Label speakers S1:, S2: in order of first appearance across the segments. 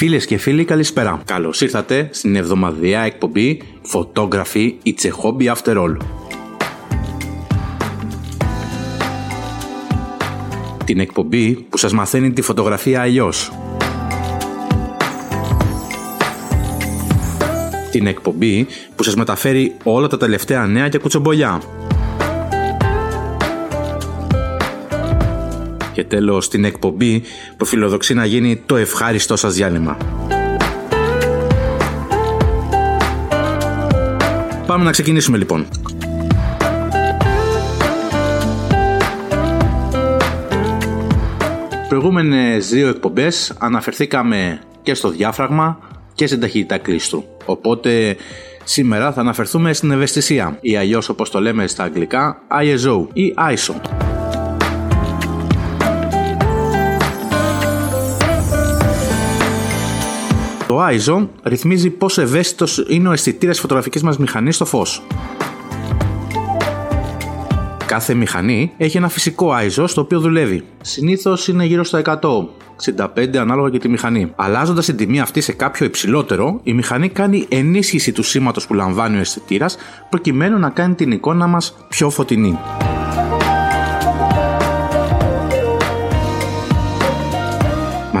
S1: Φίλες και φίλοι καλησπέρα. Καλώς ήρθατε στην εβδομαδιαία εκπομπή Photography It's a Hobby After All. Την εκπομπή που σας μαθαίνει τη φωτογραφία αλλιώς. Την εκπομπή που σας μεταφέρει όλα τα τελευταία νέα και κουτσομπολιά. Και τέλος την εκπομπή που φιλοδοξεί να γίνει το ευχάριστό σας διάλειμμα. Πάμε να ξεκινήσουμε λοιπόν. Προηγούμενες δύο εκπομπές αναφερθήκαμε και στο διάφραγμα και στην ταχύτητα κρίστου. Οπότε σήμερα θα αναφερθούμε στην ευαισθησία ή αλλιώς όπως το λέμε στα αγγλικά ISO ή ISO. Το ISO ρυθμίζει πόσο ευαίσθητος είναι ο αισθητήρας φωτογραφικής μας μηχανής στο φως. Κάθε μηχανή έχει ένα φυσικό ISO στο οποίο δουλεύει. Συνήθως είναι γύρω στα 100, 65 ανάλογα και τη μηχανή. Αλλάζοντας την τιμή αυτή σε κάποιο υψηλότερο, η μηχανή κάνει ενίσχυση του σήματος που λαμβάνει ο αισθητήρας προκειμένου να κάνει την εικόνα μας πιο φωτεινή.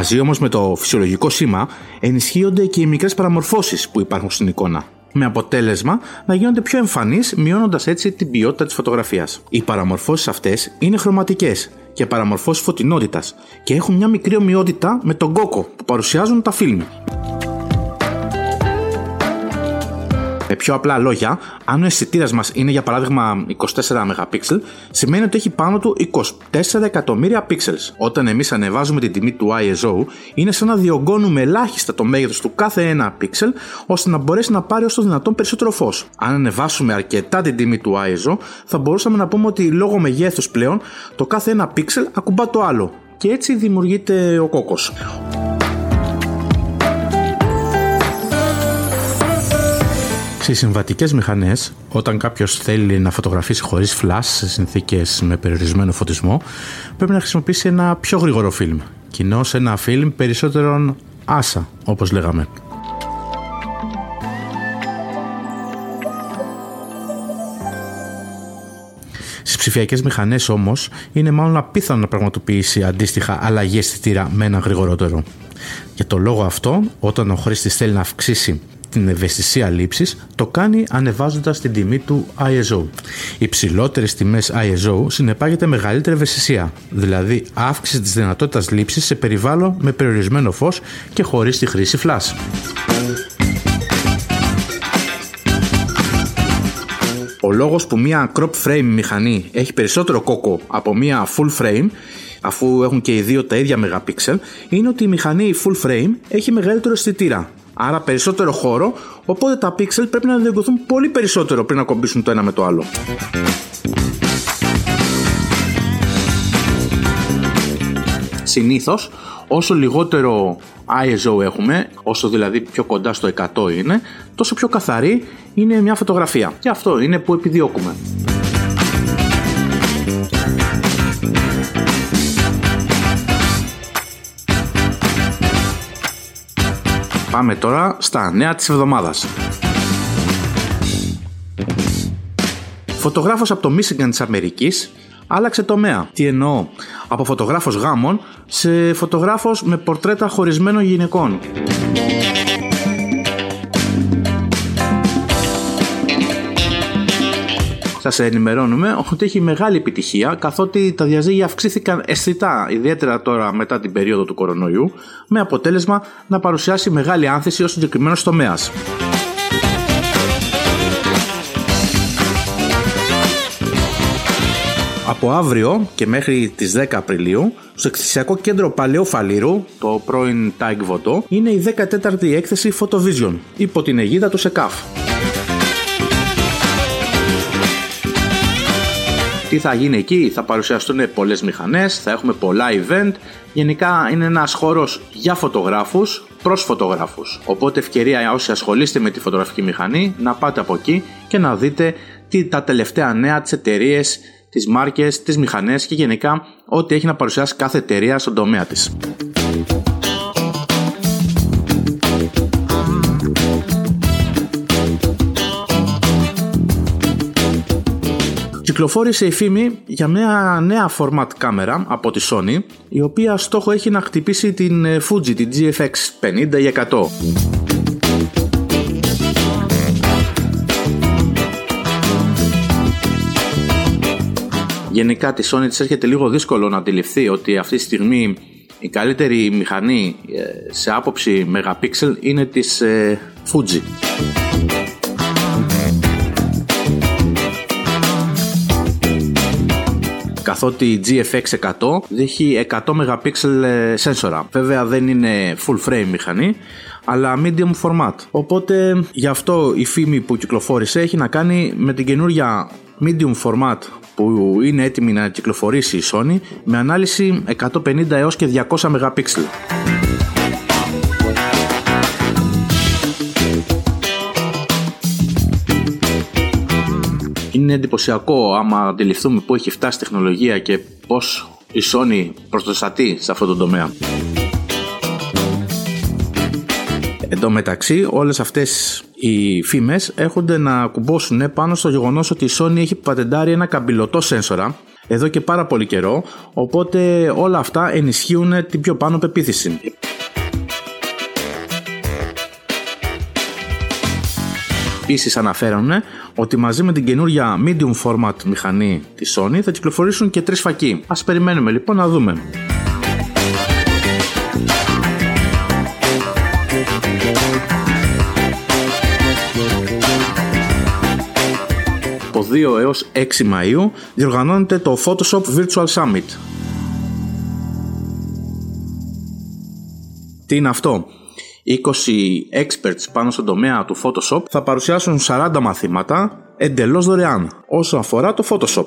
S1: Μαζί όμως με το φυσιολογικό σήμα ενισχύονται και οι μικρές παραμορφώσεις που υπάρχουν στην εικόνα. Με αποτέλεσμα να γίνονται πιο εμφανείς, μειώνοντας έτσι την ποιότητα της φωτογραφίας. Οι παραμορφώσεις αυτές είναι χρωματικές και παραμορφώσεις φωτεινότητας και έχουν μια μικρή ομοιότητα με τον κόκο που παρουσιάζουν τα φιλμ. Με πιο απλά λόγια, αν ο αισθητήρας μας είναι για παράδειγμα 24 MP, σημαίνει ότι έχει πάνω του 24 εκατομμύρια pixels. Όταν εμείς ανεβάζουμε την τιμή του ISO, είναι σαν να διωγγώνουμε ελάχιστα το μέγεθος του κάθε ένα pixel, ώστε να μπορέσει να πάρει όσο το δυνατόν περισσότερο φως. Αν ανεβάσουμε αρκετά την τιμή του ISO, θα μπορούσαμε να πούμε ότι λόγω μεγέθους πλέον το κάθε ένα pixel ακουμπά το άλλο. Και έτσι δημιουργείται ο κόκκος. Στις συμβατικές μηχανές, όταν κάποιος θέλει να φωτογραφίσει χωρίς flash σε συνθήκες με περιορισμένο φωτισμό, πρέπει να χρησιμοποιήσει ένα πιο γρήγορο φιλμ. Κοινώ ένα φιλμ περισσότερον άσα, όπως λέγαμε. Στις ψηφιακές μηχανές όμως είναι μάλλον απίθανο να πραγματοποιήσει αντίστοιχα αλλαγή αισθητήρα με ένα γρηγορότερο. Για το λόγο αυτό, όταν ο χρήστης θέλει να αυξήσει την ευαισθησία λήψης το κάνει ανεβάζοντας την τιμή του ISO. Οι ψηλότερες τιμές ISO συνεπάγεται μεγαλύτερη ευαισθησία, δηλαδή αύξηση της δυνατότητας λήψης σε περιβάλλον με περιορισμένο φως και χωρίς τη χρήση flash. Ο λόγος που μια crop frame μηχανή έχει περισσότερο κόκο από μια full frame αφού έχουν και οι δύο τα ίδια megapixel είναι ότι η μηχανή full frame έχει μεγαλύτερο αισθητήρα άρα περισσότερο χώρο, οπότε τα pixel πρέπει να διωγγωθούν πολύ περισσότερο πριν να κομπήσουν το ένα με το άλλο. Συνήθως, όσο λιγότερο ISO έχουμε, όσο δηλαδή πιο κοντά στο 100 είναι, τόσο πιο καθαρή είναι μια φωτογραφία. Και αυτό είναι που επιδιώκουμε. Πάμε τώρα στα νέα της εβδομάδας. Φωτογράφος από το Michigan της Αμερικής άλλαξε τομέα. Τι εννοώ, από φωτογράφος γάμων σε φωτογράφος με πορτρέτα χωρισμένων γυναικών. Σας ενημερώνουμε ότι έχει μεγάλη επιτυχία καθότι τα διαζύγια αυξήθηκαν αισθητά, ιδιαίτερα τώρα μετά την περίοδο του κορονοϊού, με αποτέλεσμα να παρουσιάσει μεγάλη άνθηση ως συγκεκριμένος τομέας. Από αύριο και μέχρι τις 10 Απριλίου, στο εκθεσιακό κέντρο Παλαιού Φαλήρου, το πρώην Tag Voto, είναι η 14η έκθεση Photovision, υπό την αιγίδα του ΣΕΚΑΦ. Τι θα γίνει εκεί, θα παρουσιαστούν πολλές μηχανές, θα έχουμε πολλά event. Γενικά είναι ένας χώρος για φωτογράφους προς φωτογράφους. Οπότε ευκαιρία όσοι ασχολείστε με τη φωτογραφική μηχανή να πάτε από εκεί και να δείτε τι, τα τελευταία νέα, τι εταιρείες, τις μάρκες, τις μηχανές και γενικά ό,τι έχει να παρουσιάσει κάθε εταιρεία στον τομέα της. Κυκλοφόρησε η φήμη για μια νέα format κάμερα από τη Sony, η οποία στόχο έχει να χτυπήσει την ε, Fuji, την GFX 50 ή 100. Γενικά τη Sony της έρχεται λίγο δύσκολο να αντιληφθεί ότι αυτή τη στιγμή η καλύτερη μηχανή ε, σε άποψη megapixel είναι της ε, Fuji. Καθότι η GFX 100 έχει 100 MP σένσορα. Βέβαια δεν είναι full frame μηχανή, αλλά medium format. Οπότε γι' αυτό η φήμη που κυκλοφόρησε έχει να κάνει με την καινούρια medium format που είναι έτοιμη να κυκλοφορήσει η Sony με ανάλυση 150 έως και 200 MP. Είναι εντυπωσιακό άμα αντιληφθούμε πού έχει φτάσει η τεχνολογία και πώς η Sony προστοστατεί σε αυτό το τομέα. Εν τω μεταξύ όλες αυτές οι φήμες έρχονται να κουμπώσουν πάνω στο γεγονός ότι η Sony έχει πατεντάρει ένα καμπυλωτό σένσορα εδώ και πάρα πολύ καιρό οπότε όλα αυτά ενισχύουν την πιο πάνω πεποίθηση. Επίσης αναφέρουν ότι μαζί με την καινούρια medium format μηχανή της Sony θα κυκλοφορήσουν και τρεις φακοί. Α περιμένουμε λοιπόν να δούμε. Από 2 έως 6 Μαΐου διοργανώνεται το Photoshop Virtual Summit. Τι είναι αυτό; 20 experts πάνω στον τομέα του Photoshop θα παρουσιάσουν 40 μαθήματα εντελώς δωρεάν όσο αφορά το Photoshop.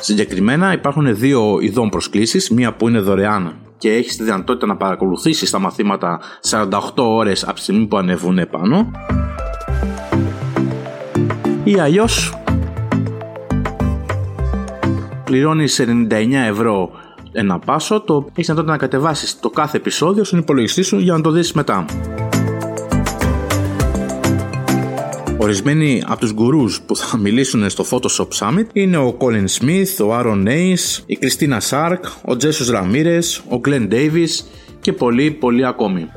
S1: Συγκεκριμένα υπάρχουν δύο ειδών προσκλήσεις, μία που είναι δωρεάν και έχεις τη δυνατότητα να παρακολουθήσεις τα μαθήματα 48 ώρες από τη στιγμή που ανεβούν επάνω ή αλλιώς πληρώνεις 99 ευρώ ένα πάσο, το έχεις δυνατότητα να κατεβάσεις το κάθε επεισόδιο στον υπολογιστή σου για να το δεις μετά. Ορισμένοι από τους γκουρούς που θα μιλήσουν στο Photoshop Summit είναι ο Colin Smith, ο Aaron Ace, η Κριστίνα Σάρκ, ο Jesus Ramirez, ο Glenn Davis και πολλοί πολλοί ακόμη.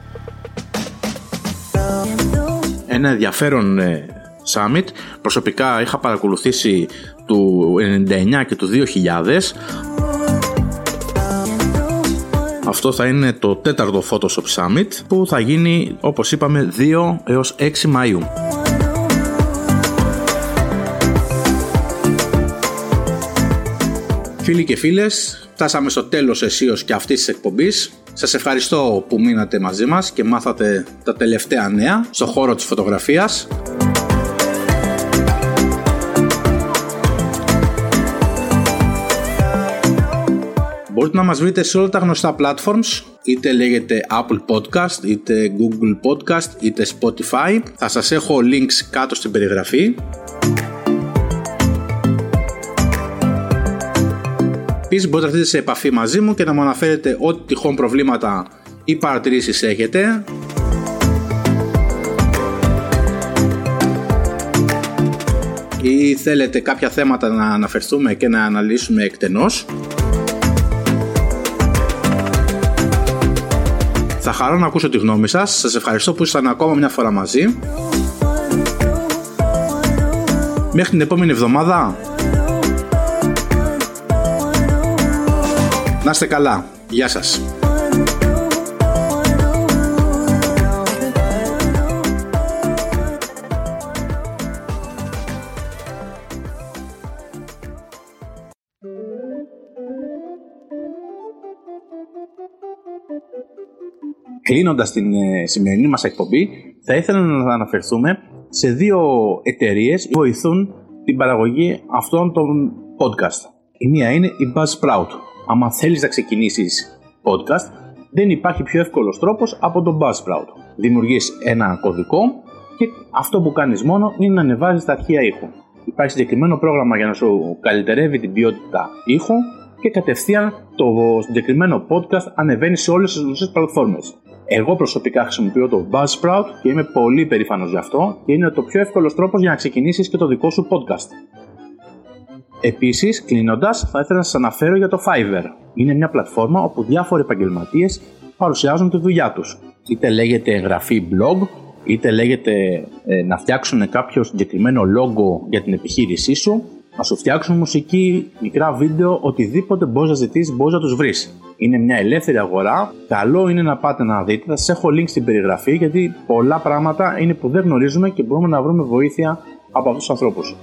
S1: Ένα ενδιαφέρον ε, Summit, προσωπικά είχα παρακολουθήσει του 99 και του 2000 αυτό θα είναι το τέταρτο Photoshop Summit που θα γίνει όπως είπαμε 2 έως 6 Μαΐου. Φίλοι και φίλες, φτάσαμε στο τέλος εσείως και αυτής της εκπομπής. Σας ευχαριστώ που μείνατε μαζί μας και μάθατε τα τελευταία νέα στο χώρο της φωτογραφίας. Μπορείτε να μας βρείτε σε όλα τα γνωστά platforms, είτε λέγεται Apple Podcast, είτε Google Podcast, είτε Spotify. Θα σας έχω links κάτω στην περιγραφή. Επίσης μπορείτε να έρθετε σε επαφή μαζί μου και να μου αναφέρετε ό,τι τυχόν προβλήματα ή παρατηρήσεις έχετε. ή θέλετε κάποια θέματα να αναφερθούμε και να αναλύσουμε εκτενώς. Θα χαρώ να ακούσω τη γνώμη σας. Σας ευχαριστώ που ήσασταν ακόμα μια φορά μαζί. Μέχρι την επόμενη εβδομάδα. Να είστε καλά. Γεια σας. Κλείνοντας την ε, σημερινή μας εκπομπή, θα ήθελα να αναφερθούμε σε δύο εταιρείες που βοηθούν την παραγωγή αυτών των podcast. Η μία είναι η Buzzsprout. Αν θέλεις να ξεκινήσεις podcast, δεν υπάρχει πιο εύκολος τρόπος από τον Buzzsprout. Δημιουργείς ένα κωδικό και αυτό που κάνεις μόνο είναι να ανεβάζεις τα αρχεία ήχου. Υπάρχει συγκεκριμένο πρόγραμμα για να σου καλυτερεύει την ποιότητα ήχου και κατευθείαν το συγκεκριμένο podcast ανεβαίνει σε όλες τις γνωστέ πλατφόρμες Εγώ προσωπικά χρησιμοποιώ το Buzzsprout και είμαι πολύ περήφανος γι' αυτό και είναι το πιο εύκολος τρόπος για να ξεκινήσεις και το δικό σου podcast. Επίσης, κλείνοντας, θα ήθελα να σας αναφέρω για το Fiverr. Είναι μια πλατφόρμα όπου διάφοροι επαγγελματίες παρουσιάζουν τη δουλειά τους. Είτε λέγεται εγγραφή blog, είτε λέγεται ε, να φτιάξουν κάποιο συγκεκριμένο logo για την επιχείρησή σου, να σου φτιάξουν μουσική, μικρά βίντεο, οτιδήποτε μπορείς να ζητήσεις, μπορείς να τους βρεις. Είναι μια ελεύθερη αγορά. Καλό είναι να πάτε να δείτε. Θα σας έχω link στην περιγραφή γιατί πολλά πράγματα είναι που δεν γνωρίζουμε και μπορούμε να βρούμε βοήθεια από αυτούς τους ανθρώπους.